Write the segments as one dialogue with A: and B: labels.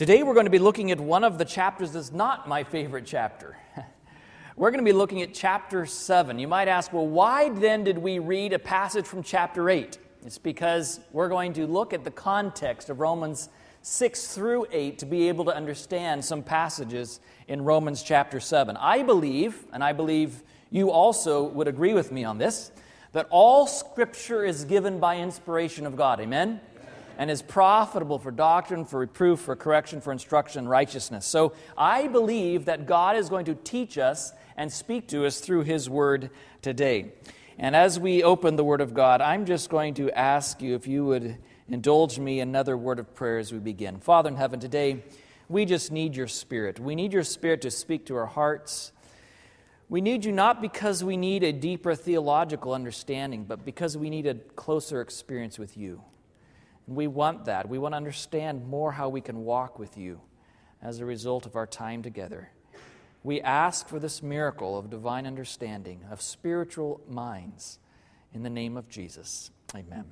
A: Today we're going to be looking at one of the chapters that's not my favorite chapter. we're going to be looking at chapter 7. You might ask, well, why then did we read a passage from chapter 8? It's because we're going to look at the context of Romans 6 through 8 to be able to understand some passages in Romans chapter 7. I believe, and I believe you also would agree with me on this, that all scripture is given by inspiration of God. Amen? and is profitable for doctrine, for reproof, for correction, for instruction, righteousness. So I believe that God is going to teach us and speak to us through His Word today. And as we open the Word of God, I'm just going to ask you if you would indulge me another word of prayer as we begin. Father in heaven, today we just need your Spirit. We need your Spirit to speak to our hearts. We need you not because we need a deeper theological understanding, but because we need a closer experience with you. We want that. We want to understand more how we can walk with you as a result of our time together. We ask for this miracle of divine understanding, of spiritual minds, in the name of Jesus. Amen.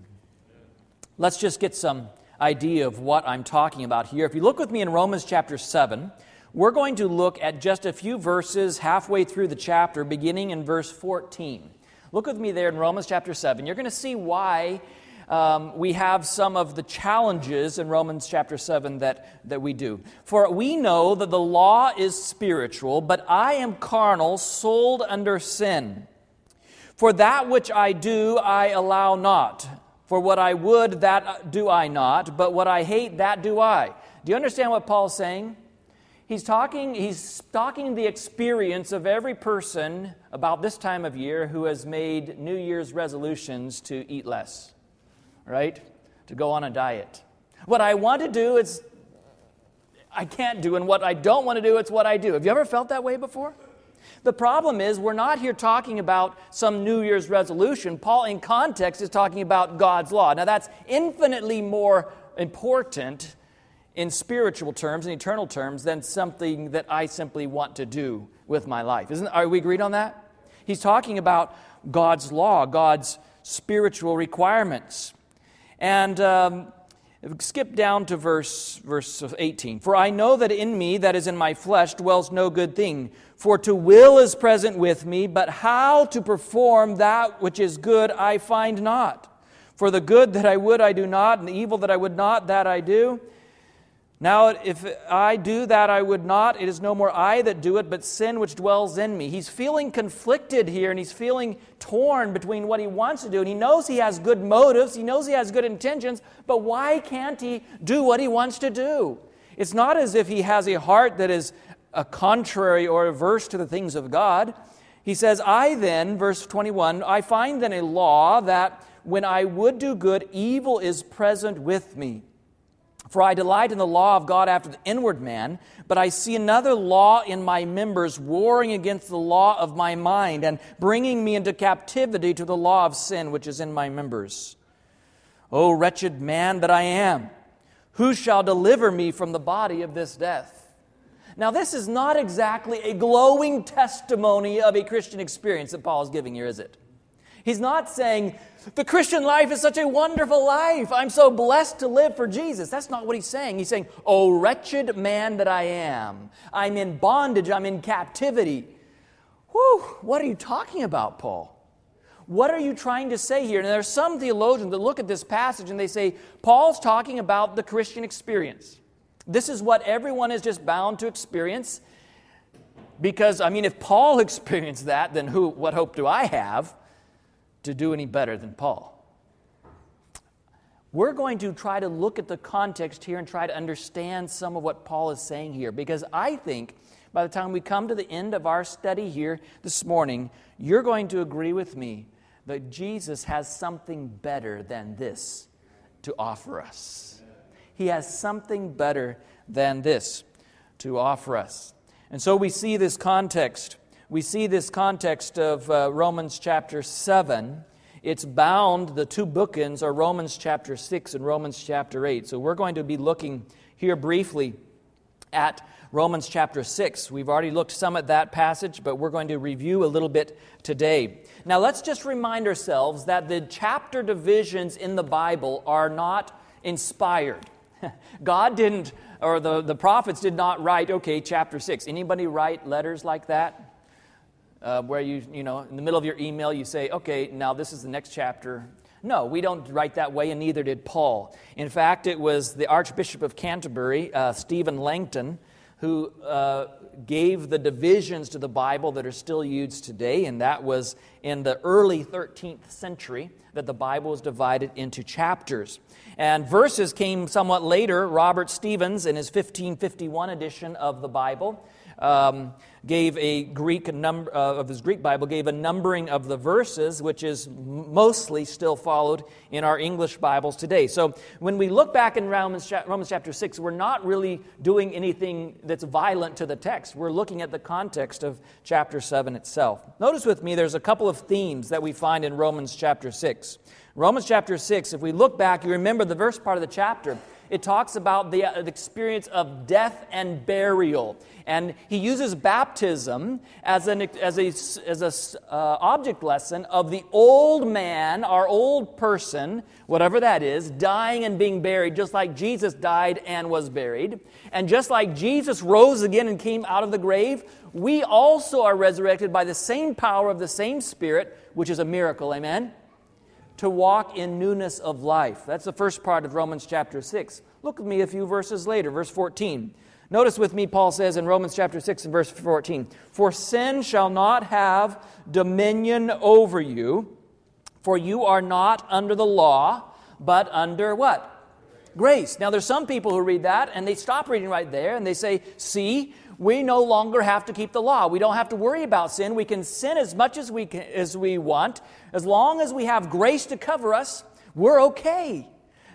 A: Let's just get some idea of what I'm talking about here. If you look with me in Romans chapter 7, we're going to look at just a few verses halfway through the chapter, beginning in verse 14. Look with me there in Romans chapter 7. You're going to see why um, we have some of the challenges in Romans chapter 7 that, that we do. For we know that the law is spiritual, but I am carnal, sold under sin. For that which I do, I allow not. For what I would, that do I not, but what I hate, that do I. Do you understand what Paul's saying? He's talking, he's talking the experience of every person about this time of year who has made New Year's resolutions to eat less right? To go on a diet. What I want to do is I can't do, and what I don't want to do, it's what I do. Have you ever felt that way before? The problem is, we're not here talking about some New Year's resolution. Paul, in context, is talking about God's law. Now, that's infinitely more important in spiritual terms and eternal terms than something that I simply want to do with my life. Isn't, are we agreed on that? He's talking about God's law, God's spiritual requirements. And um, skip down to verse, verse 18. For I know that in me, that is in my flesh, dwells no good thing. For to will is present with me, but how to perform that which is good I find not. For the good that I would I do not, and the evil that I would not, that I do. Now, if I do that, I would not. It is no more I that do it, but sin which dwells in me. He's feeling conflicted here, and he's feeling torn between what he wants to do. And he knows he has good motives, he knows he has good intentions, but why can't he do what he wants to do? It's not as if he has a heart that is a contrary or averse to the things of God. He says, I then, verse 21, I find then a law that when I would do good, evil is present with me. For I delight in the law of God after the inward man, but I see another law in my members, warring against the law of my mind, and bringing me into captivity to the law of sin which is in my members. O wretched man that I am, who shall deliver me from the body of this death? Now, this is not exactly a glowing testimony of a Christian experience that Paul is giving here, is it? He's not saying, the Christian life is such a wonderful life. I'm so blessed to live for Jesus. That's not what he's saying. He's saying, Oh, wretched man that I am. I'm in bondage. I'm in captivity. Whew, what are you talking about, Paul? What are you trying to say here? And there are some theologians that look at this passage and they say, Paul's talking about the Christian experience. This is what everyone is just bound to experience. Because, I mean, if Paul experienced that, then who, what hope do I have? to do any better than Paul. We're going to try to look at the context here and try to understand some of what Paul is saying here because I think by the time we come to the end of our study here this morning, you're going to agree with me that Jesus has something better than this to offer us. He has something better than this to offer us. And so we see this context we see this context of uh, Romans chapter 7. It's bound, the two bookends are Romans chapter 6 and Romans chapter 8. So we're going to be looking here briefly at Romans chapter 6. We've already looked some at that passage, but we're going to review a little bit today. Now, let's just remind ourselves that the chapter divisions in the Bible are not inspired. God didn't, or the, the prophets did not write, okay, chapter 6. Anybody write letters like that? uh, where you, you know, in the middle of your email, you say, okay, now this is the next chapter. No, we don't write that way, and neither did Paul. In fact, it was the Archbishop of Canterbury, uh, Stephen Langton, who uh, gave the divisions to the Bible that are still used today, and that was in the early 13th century that the Bible was divided into chapters. And verses came somewhat later. Robert Stephens, in his 1551 edition of the Bible, um, gave a Greek number uh, of his Greek Bible, gave a numbering of the verses, which is mostly still followed in our English Bibles today. So when we look back in Romans, Romans chapter 6, we're not really doing anything that's violent to the text. We're looking at the context of chapter 7 itself. Notice with me, there's a couple of themes that we find in Romans chapter 6. Romans chapter 6, if we look back, you remember the first part of the chapter it talks about the, uh, the experience of death and burial. And he uses baptism as an as a, as a uh, object lesson of the old man, our old person, whatever that is, dying and being buried, just like Jesus died and was buried. And just like Jesus rose again and came out of the grave, we also are resurrected by the same power of the same Spirit, which is a miracle. Amen? to walk in newness of life. That's the first part of Romans chapter 6. Look at me a few verses later, verse 14. Notice with me, Paul says in Romans chapter 6 and verse 14 For sin shall not have dominion over you, for you are not under the law, but under what? Grace. Now, there's some people who read that and they stop reading right there and they say, See, we no longer have to keep the law. We don't have to worry about sin. We can sin as much as we, can, as we want. As long as we have grace to cover us, we're okay.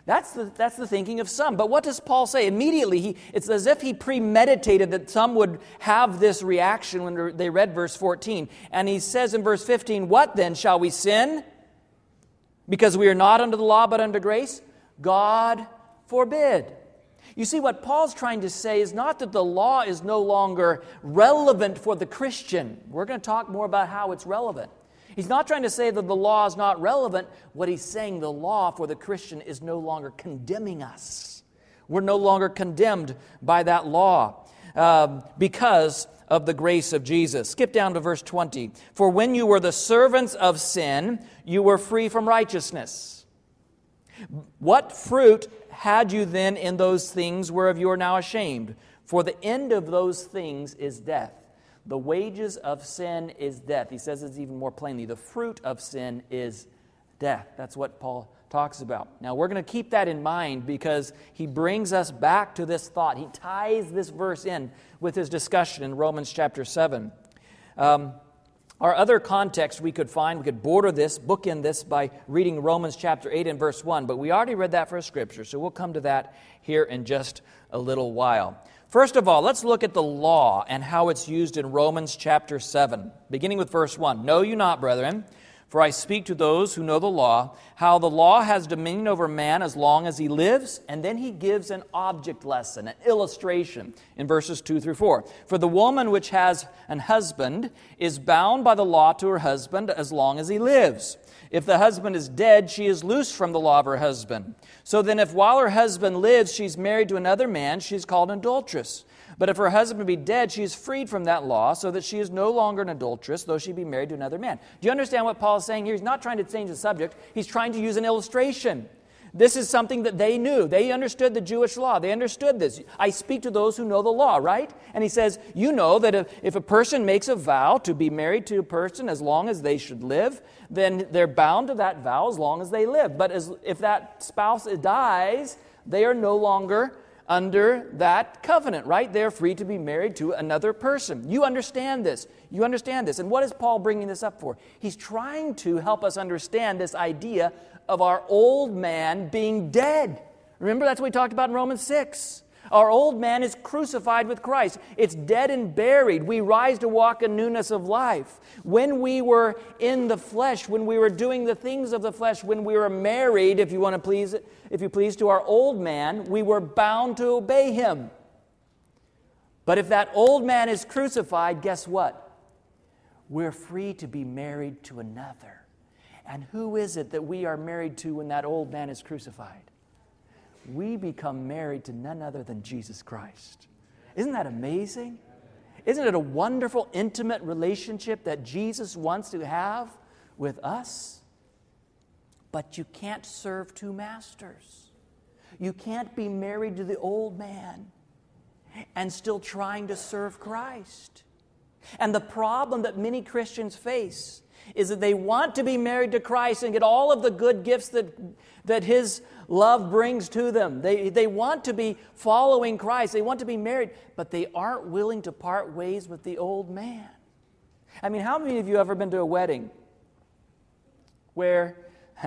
A: That's the, that's the thinking of some. But what does Paul say? Immediately, he, it's as if he premeditated that some would have this reaction when they read verse 14. And he says in verse 15, What then? Shall we sin? Because we are not under the law, but under grace? God forbid. You see, what Paul's trying to say is not that the law is no longer relevant for the Christian. We're going to talk more about how it's relevant. He's not trying to say that the law is not relevant. What he's saying, the law for the Christian is no longer condemning us. We're no longer condemned by that law uh, because of the grace of Jesus. Skip down to verse 20. For when you were the servants of sin, you were free from righteousness. What fruit had you then in those things whereof you are now ashamed? For the end of those things is death. The wages of sin is death. He says it even more plainly the fruit of sin is death. That's what Paul talks about. Now, we're going to keep that in mind because he brings us back to this thought. He ties this verse in with his discussion in Romans chapter 7. Um, our other context we could find, we could border this, bookend this by reading Romans chapter 8 and verse 1, but we already read that for scripture, so we'll come to that here in just a little while. First of all, let's look at the law and how it's used in Romans chapter 7, beginning with verse 1. Know you not, brethren, for I speak to those who know the law, how the law has dominion over man as long as he lives. And then he gives an object lesson, an illustration in verses 2 through 4. For the woman which has an husband is bound by the law to her husband as long as he lives. If the husband is dead, she is loosed from the law of her husband. So then, if while her husband lives, she's married to another man, she's called an adulteress. But if her husband be dead, she is freed from that law, so that she is no longer an adulteress, though she be married to another man. Do you understand what Paul is saying here? He's not trying to change the subject, he's trying to use an illustration. This is something that they knew. They understood the Jewish law. They understood this. I speak to those who know the law, right? And he says, You know that if, if a person makes a vow to be married to a person as long as they should live, then they're bound to that vow as long as they live. But as, if that spouse dies, they are no longer under that covenant, right? They're free to be married to another person. You understand this. You understand this. And what is Paul bringing this up for? He's trying to help us understand this idea of our old man being dead. Remember, that's what we talked about in Romans 6. Our old man is crucified with Christ. It's dead and buried. We rise to walk in newness of life. When we were in the flesh, when we were doing the things of the flesh, when we were married, if you want to please, if you please, to our old man, we were bound to obey him. But if that old man is crucified, guess what? We're free to be married to another. And who is it that we are married to when that old man is crucified? we become married to none other than Jesus Christ. Isn't that amazing? Isn't it a wonderful, intimate relationship that Jesus wants to have with us? But you can't serve two masters. You can't be married to the old man and still trying to serve Christ. And the problem that many Christians face is that they want to be married to Christ and get all of the good gifts that, that His love brings to them. They, they want to be following Christ, they want to be married, but they aren't willing to part ways with the old man. I mean, how many of you ever been to a wedding where,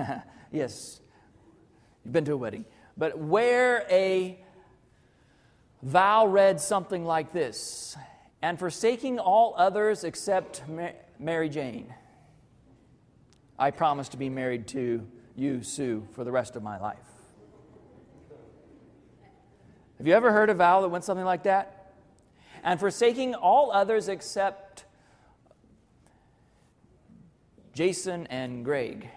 A: yes, you've been to a wedding, but where a vow read something like this and forsaking all others except Mary Jane. I promise to be married to you, Sue, for the rest of my life. Have you ever heard a vow that went something like that? And forsaking all others except Jason and Greg,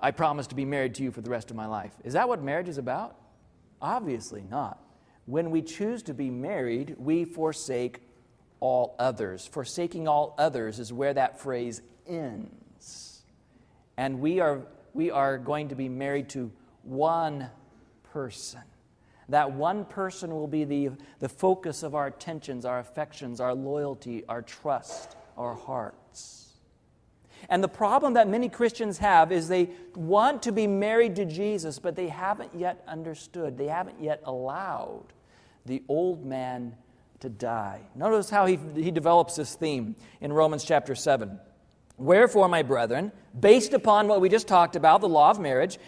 A: I promise to be married to you for the rest of my life. Is that what marriage is about? Obviously not. When we choose to be married, we forsake all others. Forsaking all others is where that phrase ends. And we are, we are going to be married to one person. That one person will be the, the focus of our attentions, our affections, our loyalty, our trust, our hearts. And the problem that many Christians have is they want to be married to Jesus, but they haven't yet understood, they haven't yet allowed the old man to die. Notice how he, he develops this theme in Romans chapter 7. Wherefore, my brethren, based upon what we just talked about, the law of marriage,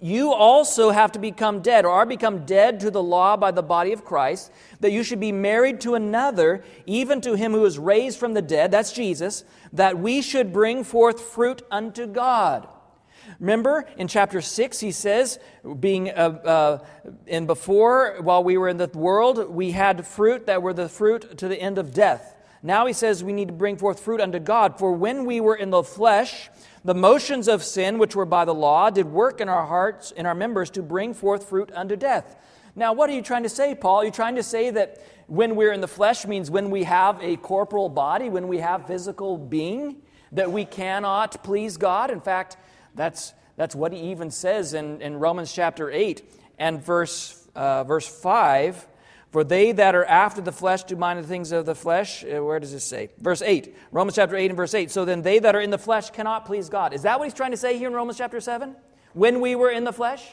A: you also have to become dead, or are become dead to the law by the body of Christ, that you should be married to another, even to him who is raised from the dead, that's Jesus, that we should bring forth fruit unto God. Remember in chapter 6, he says, being, uh, uh, before, while we were in the world, we had fruit that were the fruit to the end of death. Now he says we need to bring forth fruit unto God. For when we were in the flesh, the motions of sin, which were by the law, did work in our hearts, in our members, to bring forth fruit unto death. Now, what are you trying to say, Paul? Are you trying to say that when we're in the flesh means when we have a corporal body, when we have physical being, that we cannot please God? In fact, that's, that's what he even says in, in Romans chapter 8 and verse, uh, verse 5 for they that are after the flesh do mind the things of the flesh. Uh, where does this say? Verse 8. Romans chapter 8 and verse 8. So then they that are in the flesh cannot please God. Is that what he's trying to say here in Romans chapter 7? When we were in the flesh?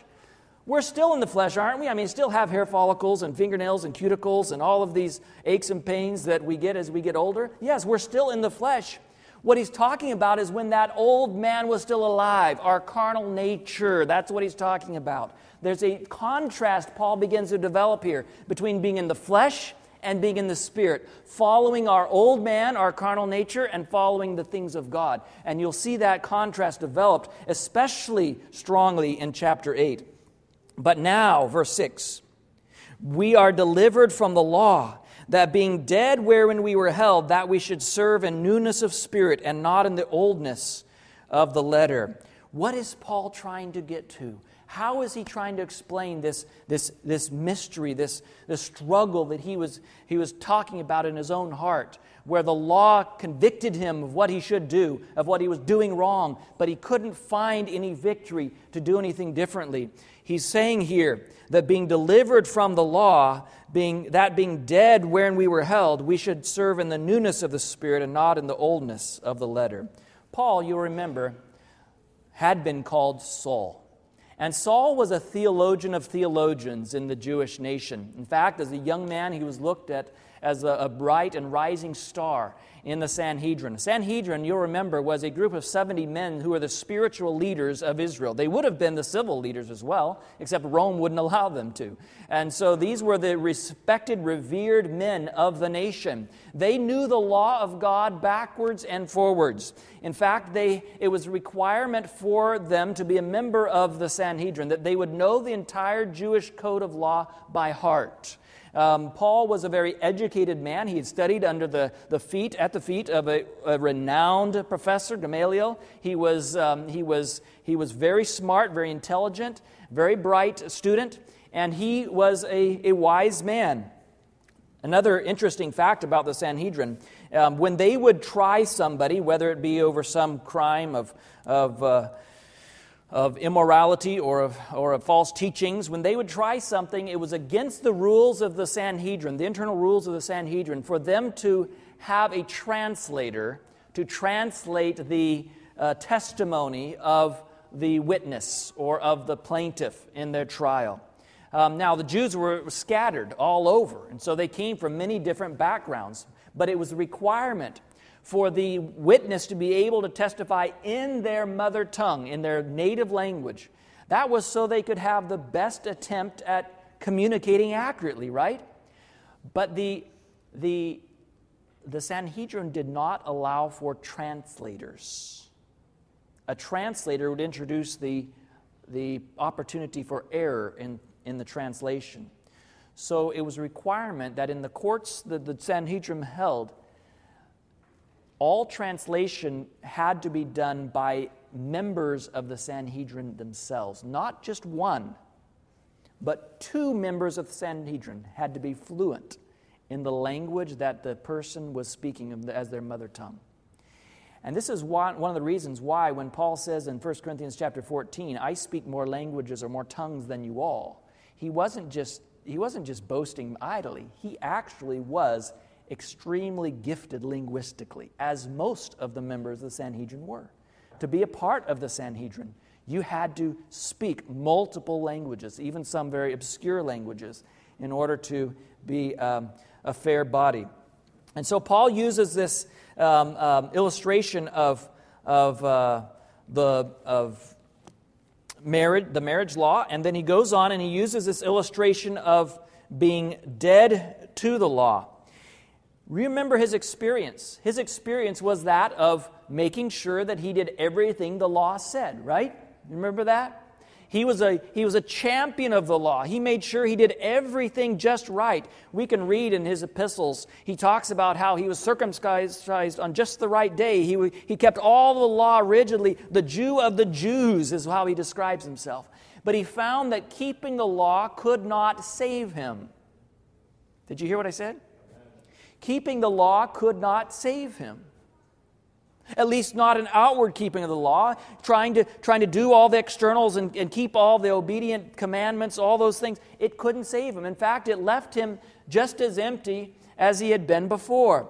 A: We're still in the flesh, aren't we? I mean, still have hair follicles and fingernails and cuticles and all of these aches and pains that we get as we get older. Yes, we're still in the flesh. What he's talking about is when that old man was still alive, our carnal nature. That's what he's talking about. There's a contrast Paul begins to develop here between being in the flesh and being in the spirit, following our old man, our carnal nature, and following the things of God. And you'll see that contrast developed especially strongly in chapter 8. But now, verse 6, we are delivered from the law that being dead wherein we were held, that we should serve in newness of spirit and not in the oldness of the letter. What is Paul trying to get to? How is he trying to explain this, this, this mystery, this, this struggle that he was, he was talking about in his own heart, where the law convicted him of what he should do, of what he was doing wrong, but he couldn't find any victory to do anything differently? He's saying here that being delivered from the law, being, that being dead wherein we were held, we should serve in the newness of the Spirit and not in the oldness of the letter. Paul, you'll remember, had been called Saul. And Saul was a theologian of theologians in the Jewish nation. In fact, as a young man, he was looked at as a, a bright and rising star in the Sanhedrin. Sanhedrin, you'll remember, was a group of 70 men who were the spiritual leaders of Israel. They would have been the civil leaders as well, except Rome wouldn't allow them to. And so these were the respected, revered men of the nation. They knew the law of God backwards and forwards. In fact, they, it was a requirement for them to be a member of the Sanhedrin that they would know the entire Jewish code of law by heart. Um, Paul was a very educated man. He had studied under the, the feet, at the feet of a, a renowned professor, Gamaliel. He was, um, he, was, he was very smart, very intelligent, very bright student, and he was a, a wise man. Another interesting fact about the Sanhedrin um, when they would try somebody, whether it be over some crime of, of uh, of immorality or of, or of false teachings, when they would try something, it was against the rules of the Sanhedrin, the internal rules of the Sanhedrin, for them to have a translator to translate the uh, testimony of the witness or of the plaintiff in their trial. Um, now, the Jews were scattered all over, and so they came from many different backgrounds, but it was a requirement for the witness to be able to testify in their mother tongue, in their native language. That was so they could have the best attempt at communicating accurately, right? But the, the, the Sanhedrin did not allow for translators. A translator would introduce the, the opportunity for error in, in the translation. So it was a requirement that in the courts that the Sanhedrin held, all translation had to be done by members of the Sanhedrin themselves, not just one, but two members of the Sanhedrin had to be fluent in the language that the person was speaking as their mother tongue. And this is one of the reasons why when Paul says in 1 Corinthians chapter 14, I speak more languages or more tongues than you all, he wasn't just, he wasn't just boasting idly. He actually was extremely gifted linguistically, as most of the members of the Sanhedrin were. To be a part of the Sanhedrin, you had to speak multiple languages, even some very obscure languages, in order to be um, a fair body. And so Paul uses this um, um, illustration of, of, uh, the, of marriage, the marriage law, and then he goes on and he uses this illustration of being dead to the law. Remember his experience. His experience was that of making sure that he did everything the law said, right? Remember that? He was, a, he was a champion of the law. He made sure he did everything just right. We can read in his epistles, he talks about how he was circumcised on just the right day. He, he kept all the law rigidly. The Jew of the Jews is how he describes himself. But he found that keeping the law could not save him. Did you hear what I said? keeping the law could not save him. At least not an outward keeping of the law, trying to, trying to do all the externals and, and keep all the obedient commandments, all those things. It couldn't save him. In fact, it left him just as empty as he had been before.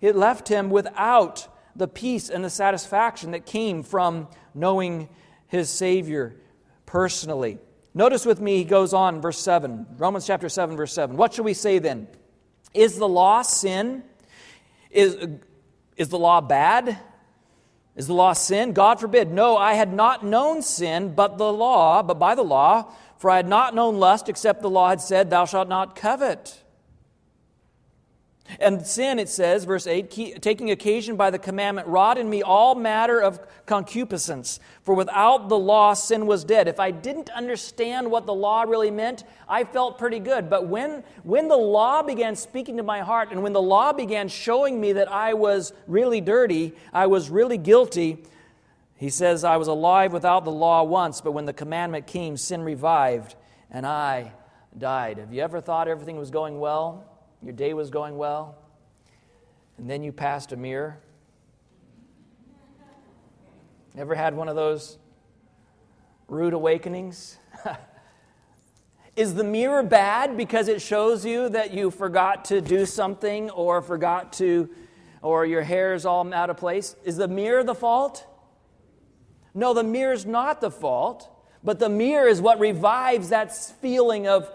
A: It left him without the peace and the satisfaction that came from knowing his Savior personally. Notice with me, he goes on, verse 7, Romans chapter 7, verse 7. What shall we say then? Is the law sin? Is, is the law bad? Is the law sin? God forbid. No, I had not known sin but the law, but by the law, for I had not known lust except the law had said, Thou shalt not covet. And sin, it says, verse 8, taking occasion by the commandment, wrought in me all matter of concupiscence. For without the law, sin was dead. If I didn't understand what the law really meant, I felt pretty good. But when, when the law began speaking to my heart, and when the law began showing me that I was really dirty, I was really guilty, he says, I was alive without the law once, but when the commandment came, sin revived, and I died. Have you ever thought everything was going well? Your day was going well, and then you passed a mirror. Ever had one of those rude awakenings? Is the mirror bad because it shows you that you forgot to do something or forgot to, or your hair is all out of place? Is the mirror the fault? No, the mirror is not the fault, but the mirror is what revives that feeling of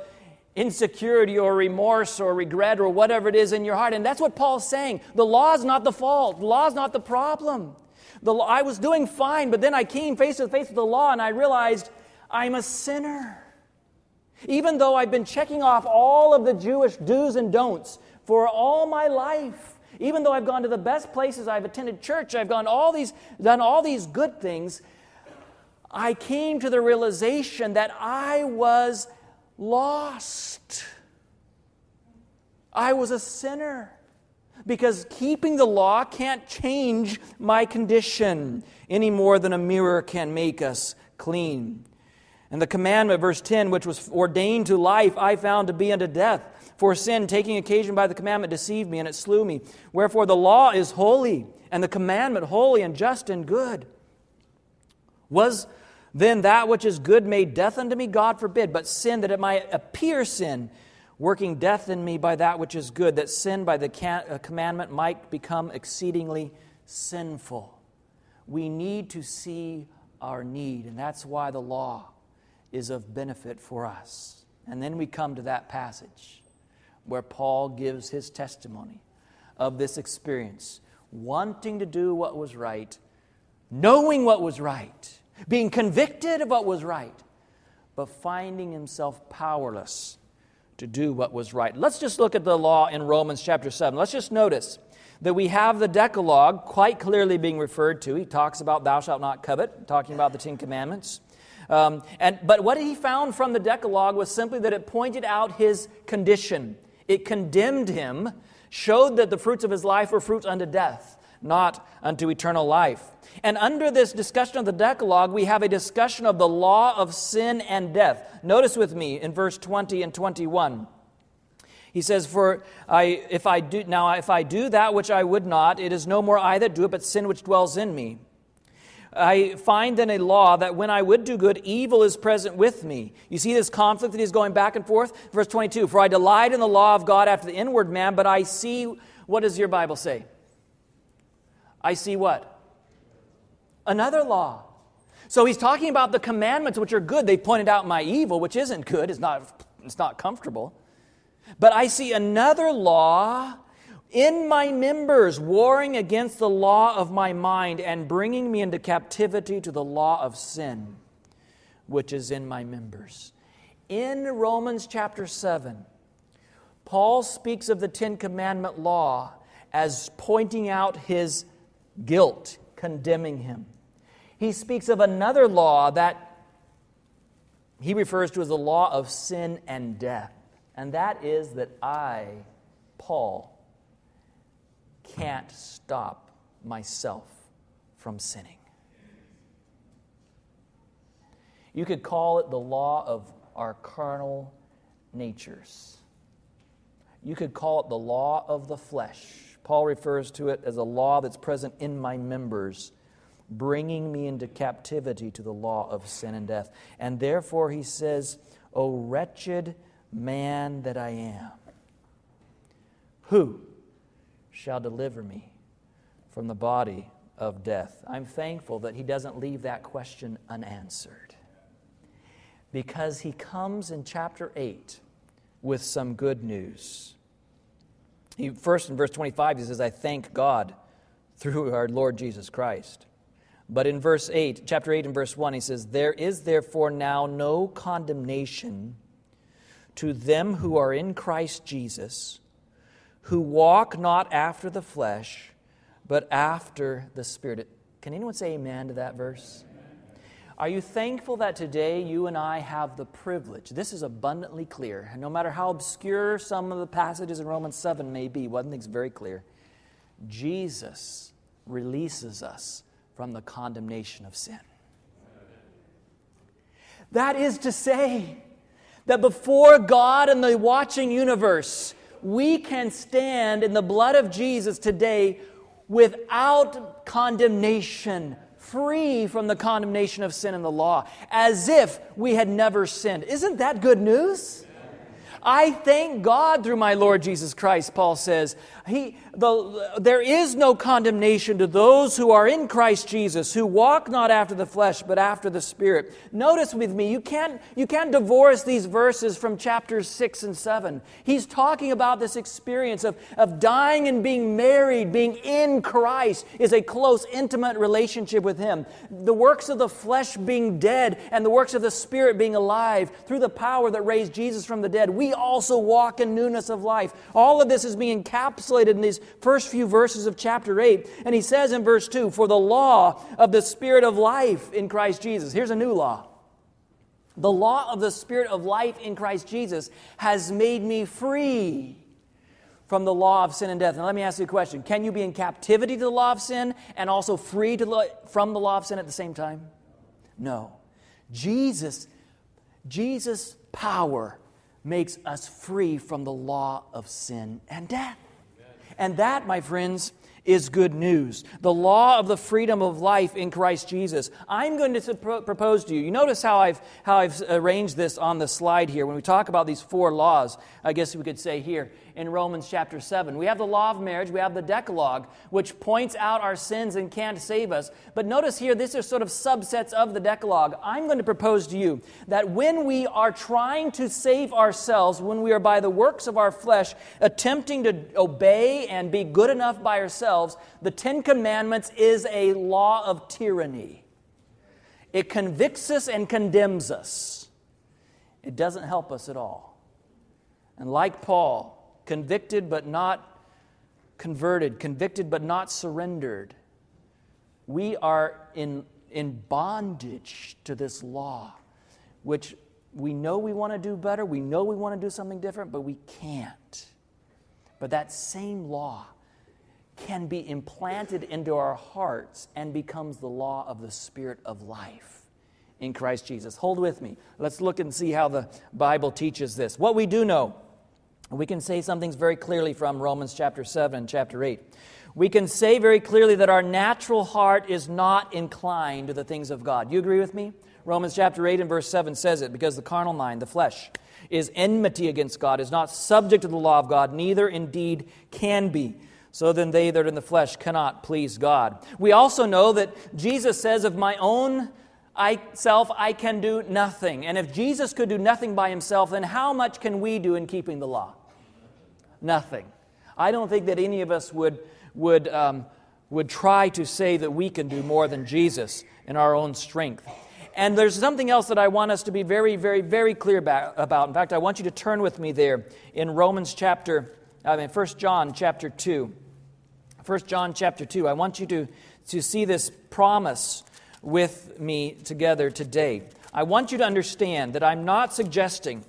A: insecurity or remorse or regret or whatever it is in your heart. And that's what Paul's saying. The law is not the fault, the law is not the problem. The I was doing fine, but then I came face to face with the law and I realized I'm a sinner. Even though I've been checking off all of the Jewish do's and don'ts for all my life, even though I've gone to the best places, I've attended church, I've gone all these, done all these good things, I came to the realization that I was lost. I was a sinner because keeping the law can't change my condition any more than a mirror can make us clean. And the commandment, verse 10, which was ordained to life, I found to be unto death. For sin, taking occasion by the commandment, deceived me, and it slew me. Wherefore the law is holy, and the commandment holy and just and good. Was then that which is good made death unto me, God forbid, but sin that it might appear sin, working death in me by that which is good, that sin by the uh, commandment might become exceedingly sinful. We need to see our need, and that's why the law is of benefit for us. And then we come to that passage where Paul gives his testimony of this experience, wanting to do what was right, knowing what was right, being convicted of what was right, but finding himself powerless to do what was right. Let's just look at the law in Romans chapter 7. Let's just notice that we have the Decalogue quite clearly being referred to. He talks about thou shalt not covet, talking about the Ten Commandments. Um, and, but what he found from the Decalogue was simply that it pointed out his condition. It condemned him, showed that the fruits of his life were fruits unto death, not unto eternal life. And under this discussion of the Decalogue, we have a discussion of the law of sin and death. Notice with me in verse 20 and 21. He says, For I, if I do, now if I do that which I would not, it is no more I that do it, but sin which dwells in me. I find then a law that when I would do good, evil is present with me. You see this conflict that he's going back and forth? Verse 22 For I delight in the law of God after the inward man, but I see, what does your Bible say? I see what? another law. So he's talking about the commandments, which are good. They pointed out my evil, which isn't good, it's not, it's not comfortable. But I see another law in my members, warring against the law of my mind and bringing me into captivity to the law of sin, which is in my members. In Romans chapter 7, Paul speaks of the Ten Commandment law as pointing out his guilt, condemning him he speaks of another law that he refers to as the law of sin and death. And that is that I, Paul, can't stop myself from sinning. You could call it the law of our carnal natures. You could call it the law of the flesh. Paul refers to it as a law that's present in my members bringing me into captivity to the law of sin and death. And therefore he says, O wretched man that I am, who shall deliver me from the body of death? I'm thankful that he doesn't leave that question unanswered because he comes in chapter 8 with some good news. He, first, in verse 25, he says, I thank God through our Lord Jesus Christ. But in verse 8, chapter 8 and verse 1, he says, There is therefore now no condemnation to them who are in Christ Jesus, who walk not after the flesh, but after the Spirit. Can anyone say amen to that verse? Are you thankful that today you and I have the privilege? This is abundantly clear. No matter how obscure some of the passages in Romans 7 may be, one thing's very clear Jesus releases us from the condemnation of sin. That is to say, that before God and the watching universe, we can stand in the blood of Jesus today without condemnation, free from the condemnation of sin and the law, as if we had never sinned. Isn't that good news? I thank God through my Lord Jesus Christ, Paul says. He, the, there is no condemnation to those who are in Christ Jesus, who walk not after the flesh, but after the Spirit. Notice with me, you can't, you can't divorce these verses from chapters 6 and 7. He's talking about this experience of, of dying and being married, being in Christ, is a close, intimate relationship with Him. The works of the flesh being dead and the works of the Spirit being alive through the power that raised Jesus from the dead. We also walk in newness of life. All of this is being encapsulated in these first few verses of chapter 8. And he says in verse 2 For the law of the Spirit of life in Christ Jesus. Here's a new law. The law of the Spirit of life in Christ Jesus has made me free from the law of sin and death. Now, let me ask you a question Can you be in captivity to the law of sin and also free the, from the law of sin at the same time? No. Jesus, Jesus' power makes us free from the law of sin and death. And that, my friends, is good news. The law of the freedom of life in Christ Jesus. I'm going to propose to you. You notice how I've, how I've arranged this on the slide here. When we talk about these four laws, I guess we could say here in Romans chapter 7. We have the law of marriage, we have the Decalogue, which points out our sins and can't save us. But notice here, these are sort of subsets of the Decalogue. I'm going to propose to you that when we are trying to save ourselves, when we are by the works of our flesh attempting to obey and be good enough by ourselves, the Ten Commandments is a law of tyranny. It convicts us and condemns us. It doesn't help us at all. And like Paul, convicted but not converted, convicted but not surrendered. We are in, in bondage to this law, which we know we want to do better, we know we want to do something different, but we can't. But that same law can be implanted into our hearts and becomes the law of the Spirit of life in Christ Jesus. Hold with me. Let's look and see how the Bible teaches this. What we do know we can say some things very clearly from Romans chapter 7 and chapter 8. We can say very clearly that our natural heart is not inclined to the things of God. You agree with me? Romans chapter 8 and verse 7 says it because the carnal mind, the flesh, is enmity against God, is not subject to the law of God, neither indeed can be. So then they that are in the flesh cannot please God. We also know that Jesus says, Of my own I self I can do nothing. And if Jesus could do nothing by himself, then how much can we do in keeping the law? Nothing. I don't think that any of us would would um, would try to say that we can do more than Jesus in our own strength. And there's something else that I want us to be very, very, very clear about. In fact, I want you to turn with me there in Romans chapter, I mean, 1 John chapter 2. 1 John chapter 2. I want you to, to see this promise with me together today. I want you to understand that I'm not suggesting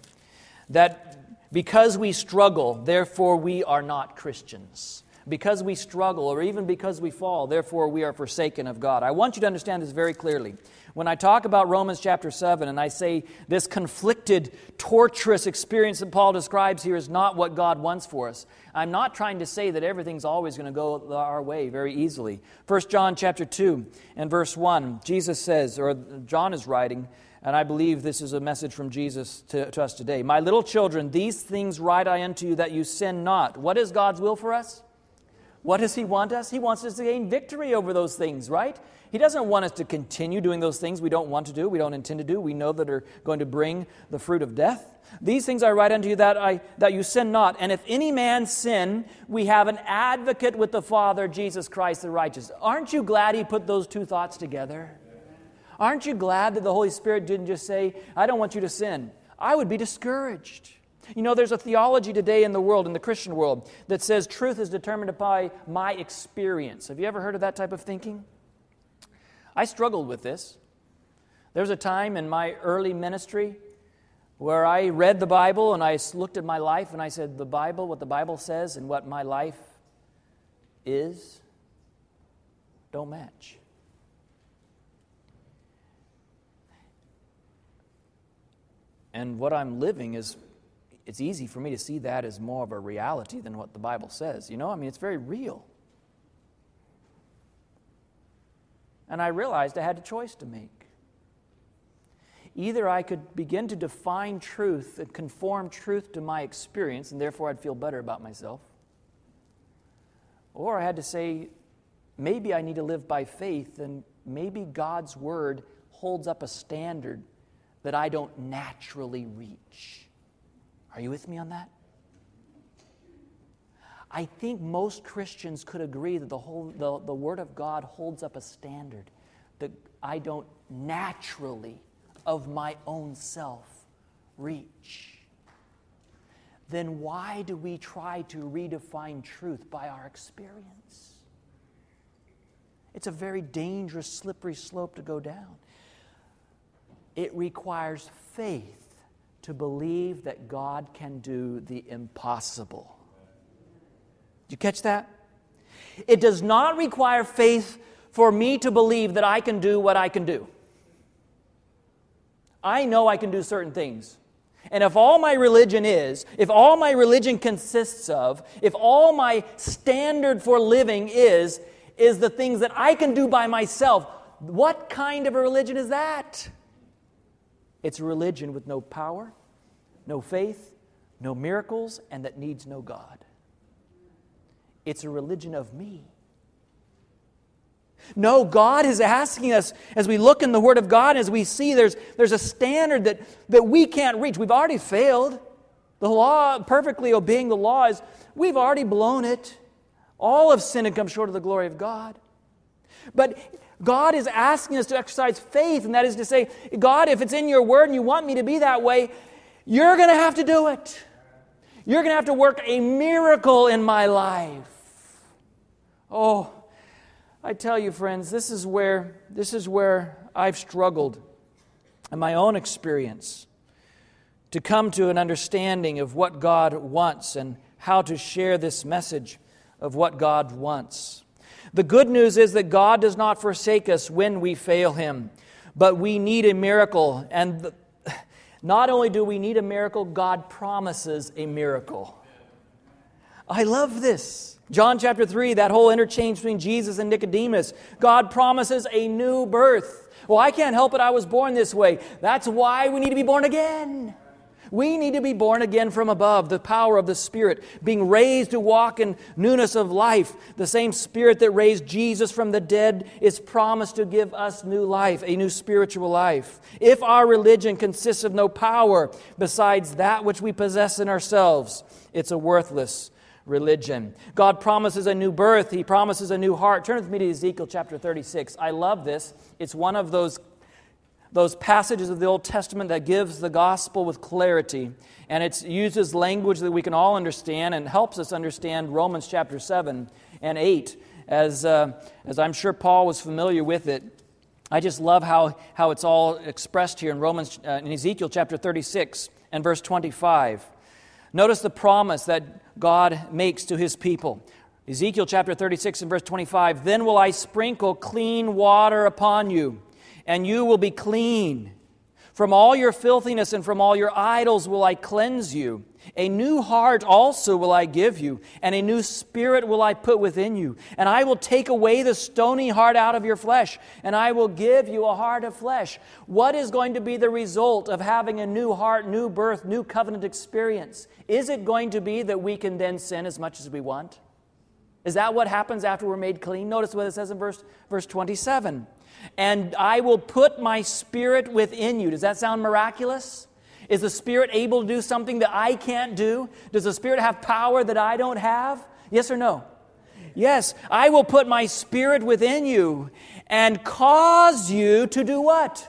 A: that because we struggle, therefore we are not Christians because we struggle or even because we fall, therefore we are forsaken of God. I want you to understand this very clearly. When I talk about Romans chapter 7 and I say this conflicted, torturous experience that Paul describes here is not what God wants for us, I'm not trying to say that everything's always going to go our way very easily. 1 John chapter 2 and verse 1, Jesus says, or John is writing, and I believe this is a message from Jesus to, to us today. My little children, these things write I unto you that you sin not. What is God's will for us? What does He want us? He wants us to gain victory over those things, right? He doesn't want us to continue doing those things we don't want to do, we don't intend to do, we know that are going to bring the fruit of death. These things I write unto you that, I, that you sin not. And if any man sin, we have an advocate with the Father, Jesus Christ the righteous. Aren't you glad He put those two thoughts together? Aren't you glad that the Holy Spirit didn't just say, I don't want you to sin? I would be discouraged. You know, there's a theology today in the world, in the Christian world, that says truth is determined by my experience. Have you ever heard of that type of thinking? I struggled with this. There was a time in my early ministry where I read the Bible and I looked at my life and I said, The Bible, what the Bible says and what my life is, don't match. And what I'm living is it's easy for me to see that as more of a reality than what the Bible says. You know, I mean, it's very real. And I realized I had a choice to make. Either I could begin to define truth and conform truth to my experience, and therefore I'd feel better about myself, or I had to say, maybe I need to live by faith, and maybe God's word holds up a standard that I don't naturally reach. Are you with me on that? I think most Christians could agree that the, whole, the, the Word of God holds up a standard that I don't naturally, of my own self, reach. Then why do we try to redefine truth by our experience? It's a very dangerous, slippery slope to go down. It requires faith to believe that God can do the impossible. Do you catch that? It does not require faith for me to believe that I can do what I can do. I know I can do certain things. And if all my religion is, if all my religion consists of, if all my standard for living is, is the things that I can do by myself, what kind of a religion is that? It's religion with no power, no faith, no miracles, and that needs no God. It's a religion of me. No, God is asking us as we look in the Word of God, as we see there's, there's a standard that, that we can't reach. We've already failed. The law, perfectly obeying the law, is we've already blown it. All of sin and come short of the glory of God. But God is asking us to exercise faith, and that is to say, God, if it's in your word and you want me to be that way, you're going to have to do it. You're going to have to work a miracle in my life. Oh, I tell you, friends, this is where, this is where I've struggled in my own experience to come to an understanding of what God wants and how to share this message of what God wants. The good news is that God does not forsake us when we fail Him, but we need a miracle. And not only do we need a miracle, God promises a miracle. I love this. John chapter 3, that whole interchange between Jesus and Nicodemus. God promises a new birth. Well, I can't help it, I was born this way. That's why we need to be born again. We need to be born again from above, the power of the Spirit, being raised to walk in newness of life. The same Spirit that raised Jesus from the dead is promised to give us new life, a new spiritual life. If our religion consists of no power besides that which we possess in ourselves, it's a worthless religion. God promises a new birth, He promises a new heart. Turn with me to Ezekiel chapter 36. I love this. It's one of those those passages of the Old Testament that gives the gospel with clarity. And it uses language that we can all understand and helps us understand Romans chapter 7 and 8, as, uh, as I'm sure Paul was familiar with it. I just love how, how it's all expressed here in Romans, uh, in Ezekiel chapter 36 and verse 25. Notice the promise that God makes to his people. Ezekiel chapter 36 and verse 25 Then will I sprinkle clean water upon you and you will be clean. From all your filthiness and from all your idols will I cleanse you. A new heart also will I give you, and a new spirit will I put within you. And I will take away the stony heart out of your flesh, and I will give you a heart of flesh. What is going to be the result of having a new heart, new birth, new covenant experience? Is it going to be that we can then sin as much as we want? Is that what happens after we're made clean? Notice what it says in verse, verse 27 And I will put my spirit within you. Does that sound miraculous? Is the spirit able to do something that I can't do? Does the spirit have power that I don't have? Yes or no? Yes, I will put my spirit within you and cause you to do what?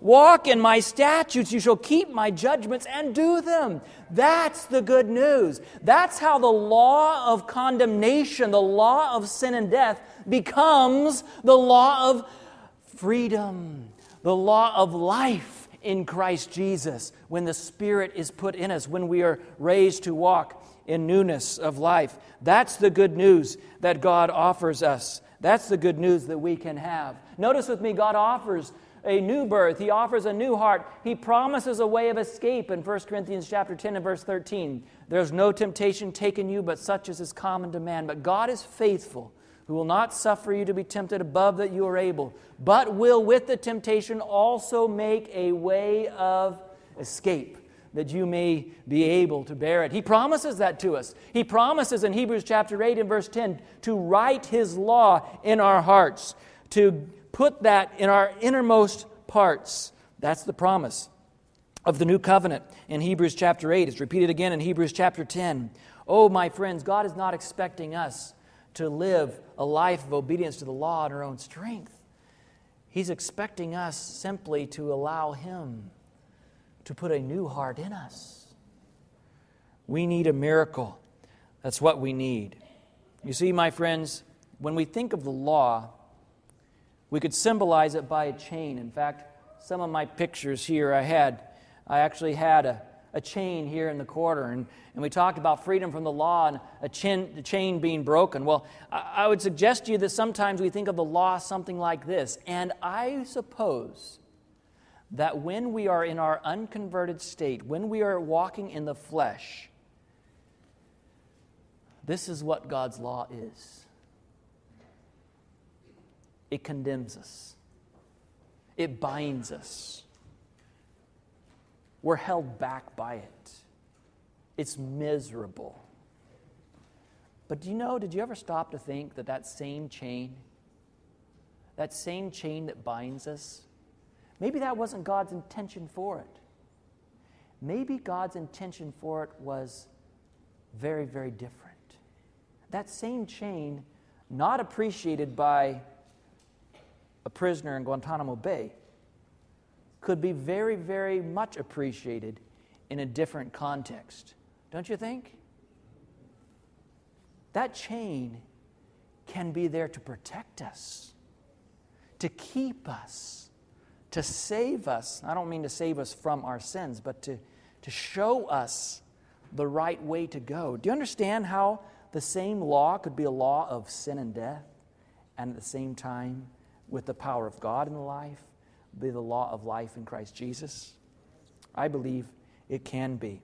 A: Walk in my statutes, you shall keep my judgments and do them. That's the good news. That's how the law of condemnation, the law of sin and death, becomes the law of freedom, the law of life in Christ Jesus when the Spirit is put in us, when we are raised to walk in newness of life. That's the good news that God offers us. That's the good news that we can have. Notice with me, God offers a new birth. He offers a new heart. He promises a way of escape in 1 Corinthians chapter 10 and verse 13. There's no temptation taken you but such as is common to man, but God is faithful who will not suffer you to be tempted above that you are able, but will with the temptation also make a way of escape that you may be able to bear it. He promises that to us. He promises in Hebrews chapter 8 and verse 10 to write his law in our hearts, to put that in our innermost parts. That's the promise of the new covenant in Hebrews chapter 8. It's repeated again in Hebrews chapter 10. Oh, my friends, God is not expecting us to live a life of obedience to the law in our own strength. He's expecting us simply to allow Him to put a new heart in us. We need a miracle. That's what we need. You see, my friends, when we think of the law, we could symbolize it by a chain. In fact, some of my pictures here I had, I actually had a, a chain here in the corner, and, and we talked about freedom from the law and a, chin, the chain being broken. Well, I, I would suggest to you that sometimes we think of the law something like this, and I suppose that when we are in our unconverted state, when we are walking in the flesh, this is what God's law is it condemns us, it binds us. We're held back by it. It's miserable. But do you know, did you ever stop to think that that same chain, that same chain that binds us, maybe that wasn't God's intention for it? Maybe God's intention for it was very, very different. That same chain, not appreciated by a prisoner in Guantanamo Bay could be very, very much appreciated in a different context. Don't you think? That chain can be there to protect us, to keep us, to save us. I don't mean to save us from our sins, but to, to show us the right way to go. Do you understand how the same law could be a law of sin and death, and at the same time, with the power of God in the life, be the law of life in Christ Jesus? I believe it can be.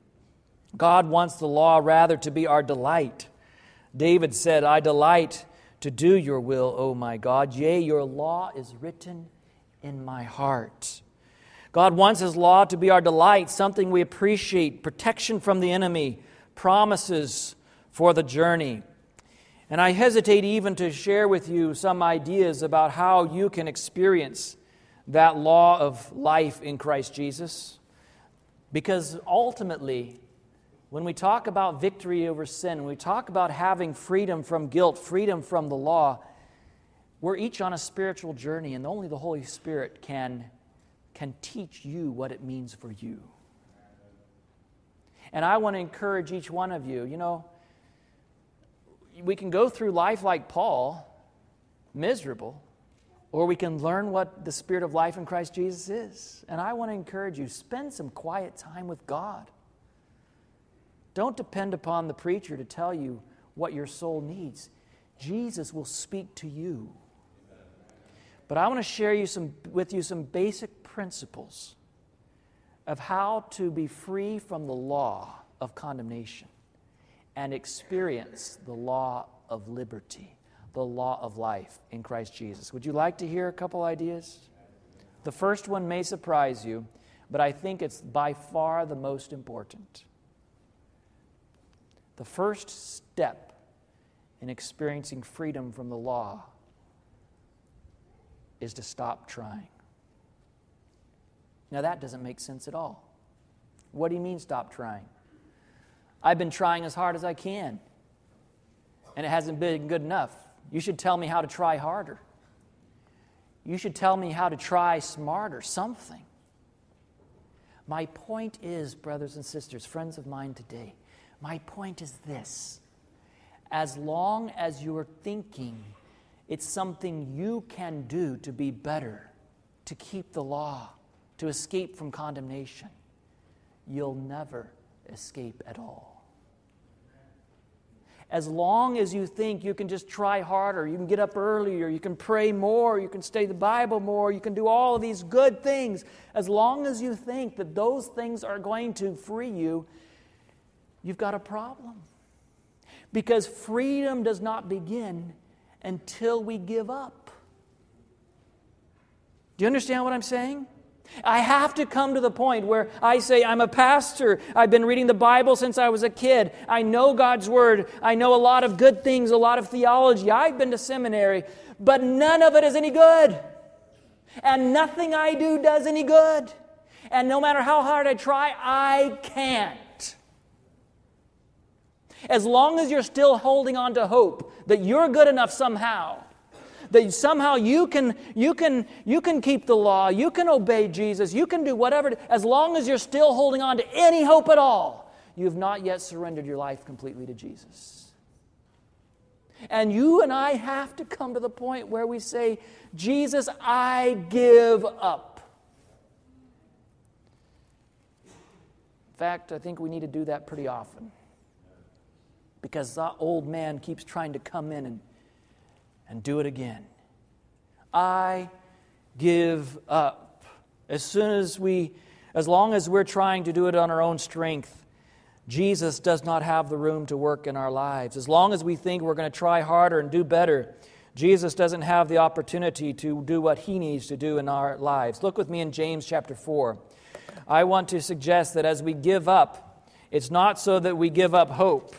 A: God wants the law rather to be our delight. David said, I delight to do your will, O my God. Yea, your law is written in my heart. God wants his law to be our delight, something we appreciate, protection from the enemy, promises for the journey. And I hesitate even to share with you some ideas about how you can experience that law of life in Christ Jesus. Because ultimately, when we talk about victory over sin, when we talk about having freedom from guilt, freedom from the law, we're each on a spiritual journey, and only the Holy Spirit can, can teach you what it means for you. And I want to encourage each one of you, you know, we can go through life like Paul, miserable, or we can learn what the spirit of life in Christ Jesus is. And I want to encourage you spend some quiet time with God. Don't depend upon the preacher to tell you what your soul needs. Jesus will speak to you. But I want to share you some, with you some basic principles of how to be free from the law of condemnation and experience the law of liberty, the law of life in Christ Jesus. Would you like to hear a couple ideas? The first one may surprise you, but I think it's by far the most important. The first step in experiencing freedom from the law is to stop trying. Now, that doesn't make sense at all. What do you mean, stop trying? I've been trying as hard as I can, and it hasn't been good enough. You should tell me how to try harder. You should tell me how to try smarter, something. My point is, brothers and sisters, friends of mine today, my point is this. As long as you're thinking it's something you can do to be better, to keep the law, to escape from condemnation, you'll never escape at all as long as you think you can just try harder, you can get up earlier, you can pray more, you can study the Bible more, you can do all of these good things, as long as you think that those things are going to free you, you've got a problem. Because freedom does not begin until we give up. Do you understand what I'm saying? I have to come to the point where I say, I'm a pastor. I've been reading the Bible since I was a kid. I know God's Word. I know a lot of good things, a lot of theology. I've been to seminary, but none of it is any good. And nothing I do does any good. And no matter how hard I try, I can't. As long as you're still holding on to hope that you're good enough somehow, that somehow you can, you, can, you can keep the law, you can obey Jesus, you can do whatever, as long as you're still holding on to any hope at all, you have not yet surrendered your life completely to Jesus. And you and I have to come to the point where we say, Jesus, I give up. In fact, I think we need to do that pretty often because that old man keeps trying to come in and and do it again. I give up. As soon as we, as long as we're trying to do it on our own strength, Jesus does not have the room to work in our lives. As long as we think we're going to try harder and do better, Jesus doesn't have the opportunity to do what he needs to do in our lives. Look with me in James chapter 4. I want to suggest that as we give up, it's not so that we give up hope.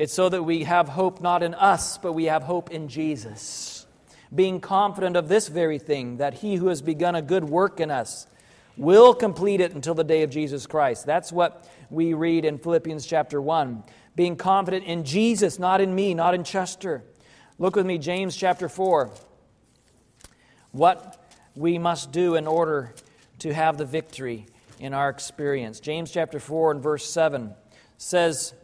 A: It's so that we have hope not in us, but we have hope in Jesus. Being confident of this very thing, that he who has begun a good work in us will complete it until the day of Jesus Christ. That's what we read in Philippians chapter 1. Being confident in Jesus, not in me, not in Chester. Look with me, James chapter 4. What we must do in order to have the victory in our experience. James chapter 4 and verse 7 says,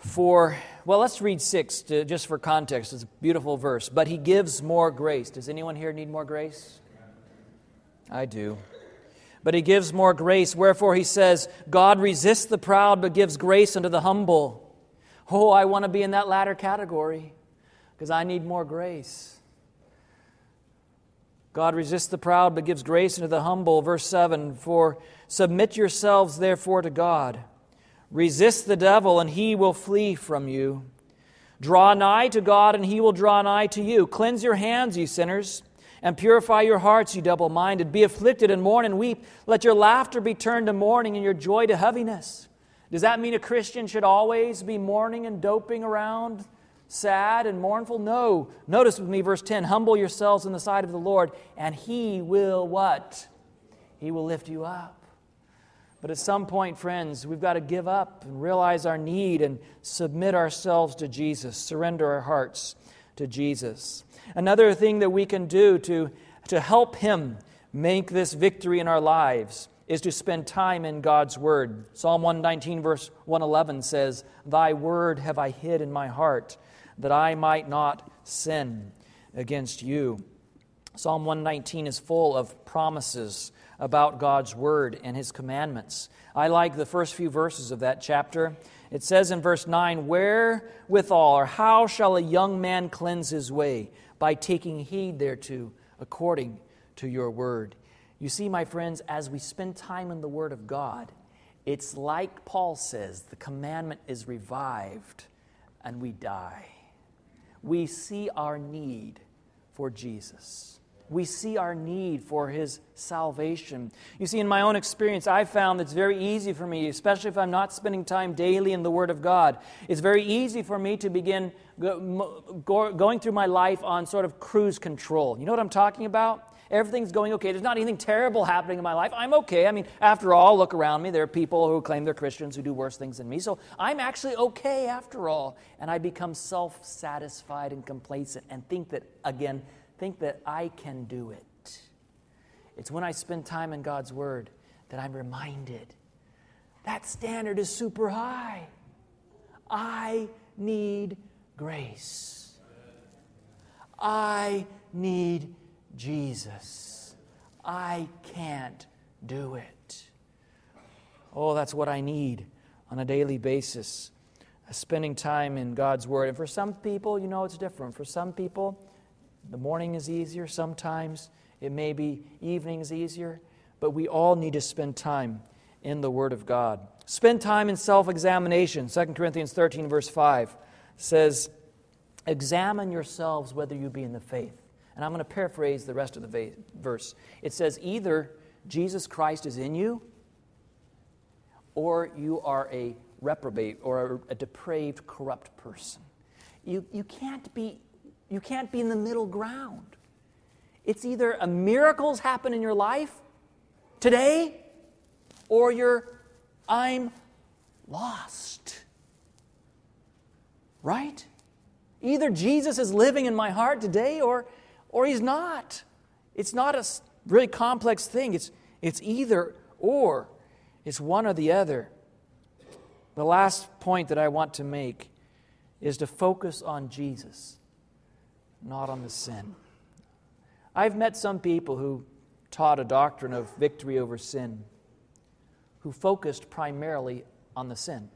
A: for, well, let's read 6 to, just for context. It's a beautiful verse. But he gives more grace. Does anyone here need more grace? I do. But he gives more grace. Wherefore he says, God resists the proud, but gives grace unto the humble. Oh, I want to be in that latter category because I need more grace. God resists the proud, but gives grace unto the humble. Verse 7 For submit yourselves therefore to God. Resist the devil, and he will flee from you. Draw nigh to God, and he will draw nigh to you. Cleanse your hands, you sinners, and purify your hearts, you double minded. Be afflicted, and mourn, and weep. Let your laughter be turned to mourning, and your joy to heaviness. Does that mean a Christian should always be mourning and doping around, sad and mournful? No. Notice with me verse 10 Humble yourselves in the sight of the Lord, and he will what? He will lift you up. But at some point, friends, we've got to give up and realize our need and submit ourselves to Jesus, surrender our hearts to Jesus. Another thing that we can do to, to help Him make this victory in our lives is to spend time in God's Word. Psalm 119, verse 111 says, Thy Word have I hid in my heart, that I might not sin against you. Psalm 119 is full of promises about God's word and his commandments. I like the first few verses of that chapter. It says in verse 9, Wherewithal, or how shall a young man cleanse his way? By taking heed thereto, according to your word. You see, my friends, as we spend time in the word of God, it's like Paul says the commandment is revived and we die. We see our need for Jesus we see our need for his salvation. You see, in my own experience, i found it's very easy for me, especially if I'm not spending time daily in the Word of God, it's very easy for me to begin going through my life on sort of cruise control. You know what I'm talking about? Everything's going okay. There's not anything terrible happening in my life. I'm okay. I mean, after all, look around me. There are people who claim they're Christians who do worse things than me. So I'm actually okay after all. And I become self satisfied and complacent and think that, again, think that I can do it. It's when I spend time in God's Word that I'm reminded that standard is super high. I need grace. I need Jesus. I can't do it. Oh, that's what I need on a daily basis. Spending time in God's Word. And for some people, you know, it's different. For some people, the morning is easier sometimes, it may be evenings easier, but we all need to spend time in the Word of God. Spend time in self examination. 2 Corinthians 13, verse 5 says, Examine yourselves whether you be in the faith. And I'm going to paraphrase the rest of the verse. It says, Either Jesus Christ is in you, or you are a reprobate or a, a depraved, corrupt person. You, you can't be you can't be in the middle ground. It's either a miracle's happen in your life today, or you're, I'm lost. Right? Either Jesus is living in my heart today, or, or he's not. It's not a really complex thing. It's, it's either or, it's one or the other. The last point that I want to make is to focus on Jesus not on the sin. I've met some people who taught a doctrine of victory over sin, who focused primarily on the sin,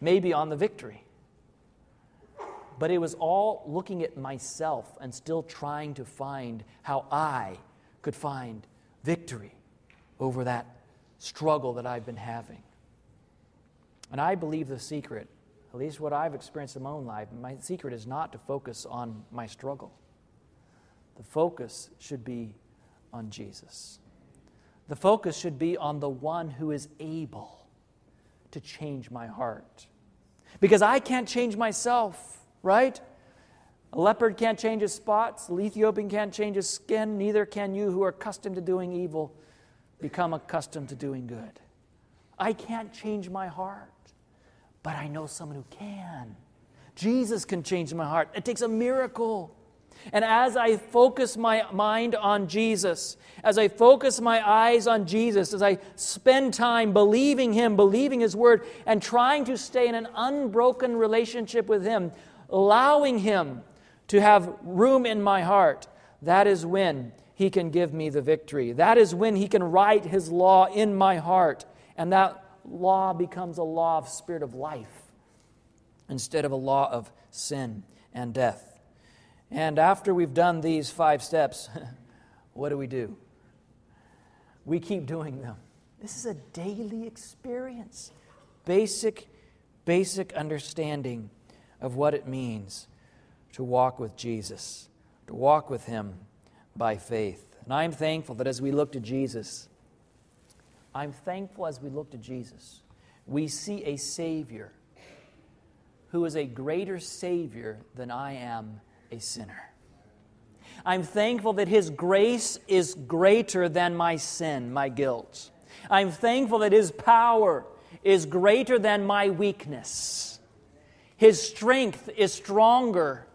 A: maybe on the victory. But it was all looking at myself and still trying to find how I could find victory over that struggle that I've been having. And I believe the secret at least what I've experienced in my own life, my secret is not to focus on my struggle. The focus should be on Jesus. The focus should be on the one who is able to change my heart. Because I can't change myself, right? A leopard can't change his spots, an Ethiopian can't change his skin, neither can you who are accustomed to doing evil become accustomed to doing good. I can't change my heart but I know someone who can. Jesus can change my heart. It takes a miracle. And as I focus my mind on Jesus, as I focus my eyes on Jesus, as I spend time believing Him, believing His Word, and trying to stay in an unbroken relationship with Him, allowing Him to have room in my heart, that is when He can give me the victory. That is when He can write His law in my heart. And that law becomes a law of spirit of life instead of a law of sin and death. And after we've done these five steps, what do we do? We keep doing them. This is a daily experience. Basic, basic understanding of what it means to walk with Jesus, to walk with Him by faith. And I'm thankful that as we look to Jesus, I'm thankful as we look to Jesus, we see a Savior who is a greater Savior than I am a sinner. I'm thankful that His grace is greater than my sin, my guilt. I'm thankful that His power is greater than my weakness. His strength is stronger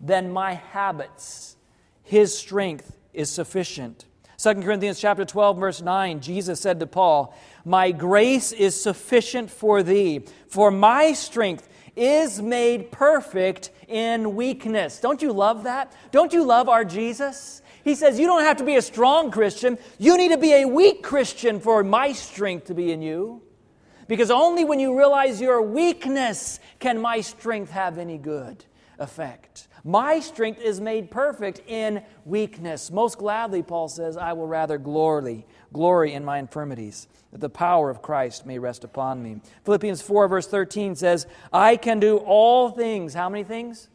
A: than my habits. His strength is sufficient. 2 Corinthians chapter 12 verse 9, Jesus said to Paul, "My grace is sufficient for thee, for my strength is made perfect in weakness." Don't you love that? Don't you love our Jesus? He says, "You don't have to be a strong Christian. You need to be a weak Christian for my strength to be in you." Because only when you realize your weakness can my strength have any good effect. My strength is made perfect in weakness. Most gladly, Paul says, I will rather glory, glory in my infirmities, that the power of Christ may rest upon me. Philippians 4, verse 13 says, I can do all things. How many things?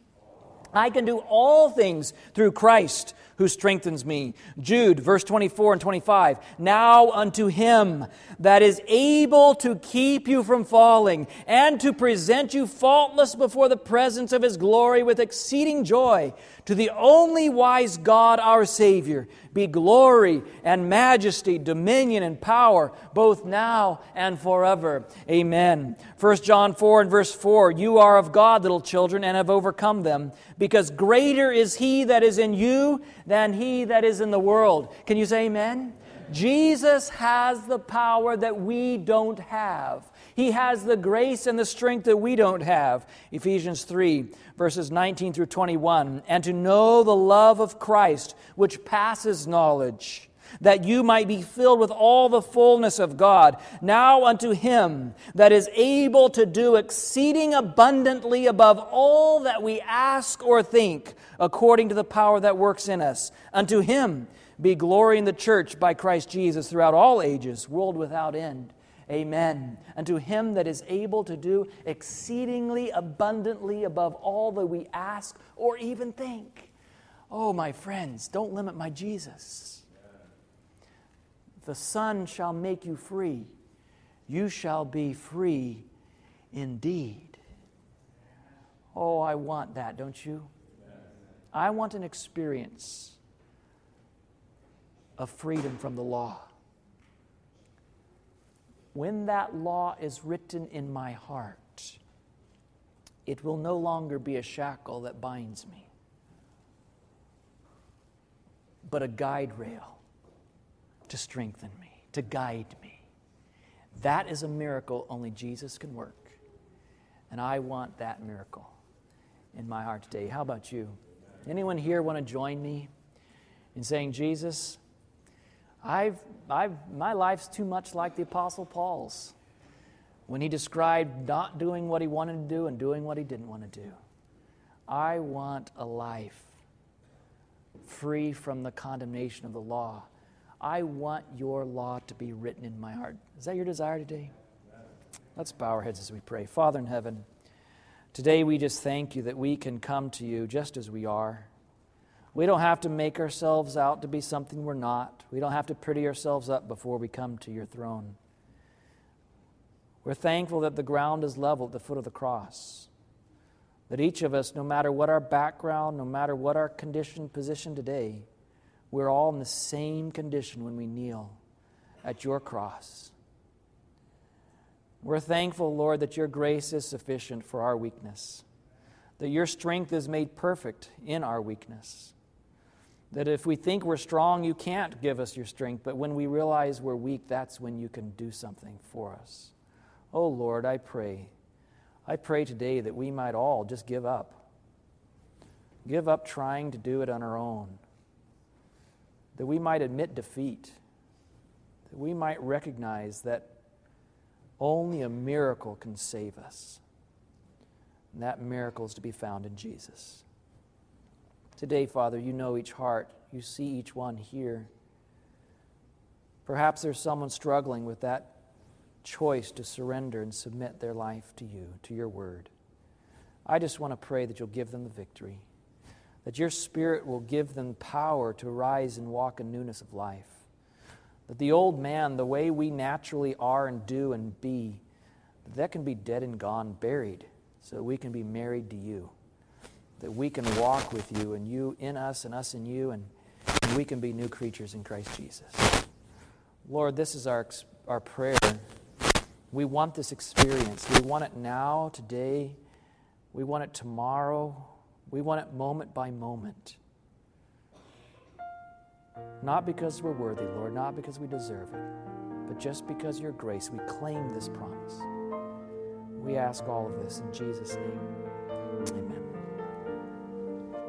A: I can do all things through Christ who strengthens me. Jude, verse 24 and 25. Now unto him that is able to keep you from falling and to present you faultless before the presence of his glory with exceeding joy, to the only wise God, our Savior be glory and majesty, dominion and power, both now and forever. Amen. 1 John 4 and verse 4 You are of God, little children, and have overcome them, because greater is he that is in you than he that is in the world. Can you say amen? amen. Jesus has the power that we don't have. He has the grace and the strength that we don't have. Ephesians 3, verses 19 through 21. And to know the love of Christ, which passes knowledge that you might be filled with all the fullness of God. Now unto him that is able to do exceeding abundantly above all that we ask or think, according to the power that works in us. Unto him be glory in the church by Christ Jesus throughout all ages, world without end. Amen. And to him that is able to do exceedingly abundantly above all that we ask or even think. Oh, my friends, don't limit my Jesus. The Son shall make you free. You shall be free indeed. Oh, I want that, don't you? I want an experience of freedom from the law when that law is written in my heart, it will no longer be a shackle that binds me, but a guide rail to strengthen me, to guide me. That is a miracle only Jesus can work. And I want that miracle in my heart today. How about you? Anyone here want to join me in saying, Jesus, I've, I've, my life's too much like the Apostle Paul's when he described not doing what he wanted to do and doing what he didn't want to do. I want a life free from the condemnation of the law. I want your law to be written in my heart. Is that your desire today? Let's bow our heads as we pray. Father in heaven, today we just thank you that we can come to you just as we are. We don't have to make ourselves out to be something we're not. We don't have to pretty ourselves up before we come to your throne. We're thankful that the ground is level at the foot of the cross. That each of us, no matter what our background, no matter what our condition, position today, we're all in the same condition when we kneel at your cross. We're thankful, Lord, that your grace is sufficient for our weakness, that your strength is made perfect in our weakness. That if we think we're strong, you can't give us your strength. But when we realize we're weak, that's when you can do something for us. Oh Lord, I pray. I pray today that we might all just give up. Give up trying to do it on our own. That we might admit defeat. That we might recognize that only a miracle can save us. And that miracle is to be found in Jesus. Today, Father, you know each heart, you see each one here. Perhaps there's someone struggling with that choice to surrender and submit their life to you, to your word. I just want to pray that you'll give them the victory, that your spirit will give them power to rise and walk in newness of life, that the old man, the way we naturally are and do and be, that, can be dead and gone, buried, so we can be married to you that we can walk with you and you in us and us in you, and, and we can be new creatures in Christ Jesus. Lord, this is our, our prayer. We want this experience. We want it now, today. We want it tomorrow. We want it moment by moment. Not because we're worthy, Lord, not because we deserve it, but just because your grace, we claim this promise. We ask all of this in Jesus' name.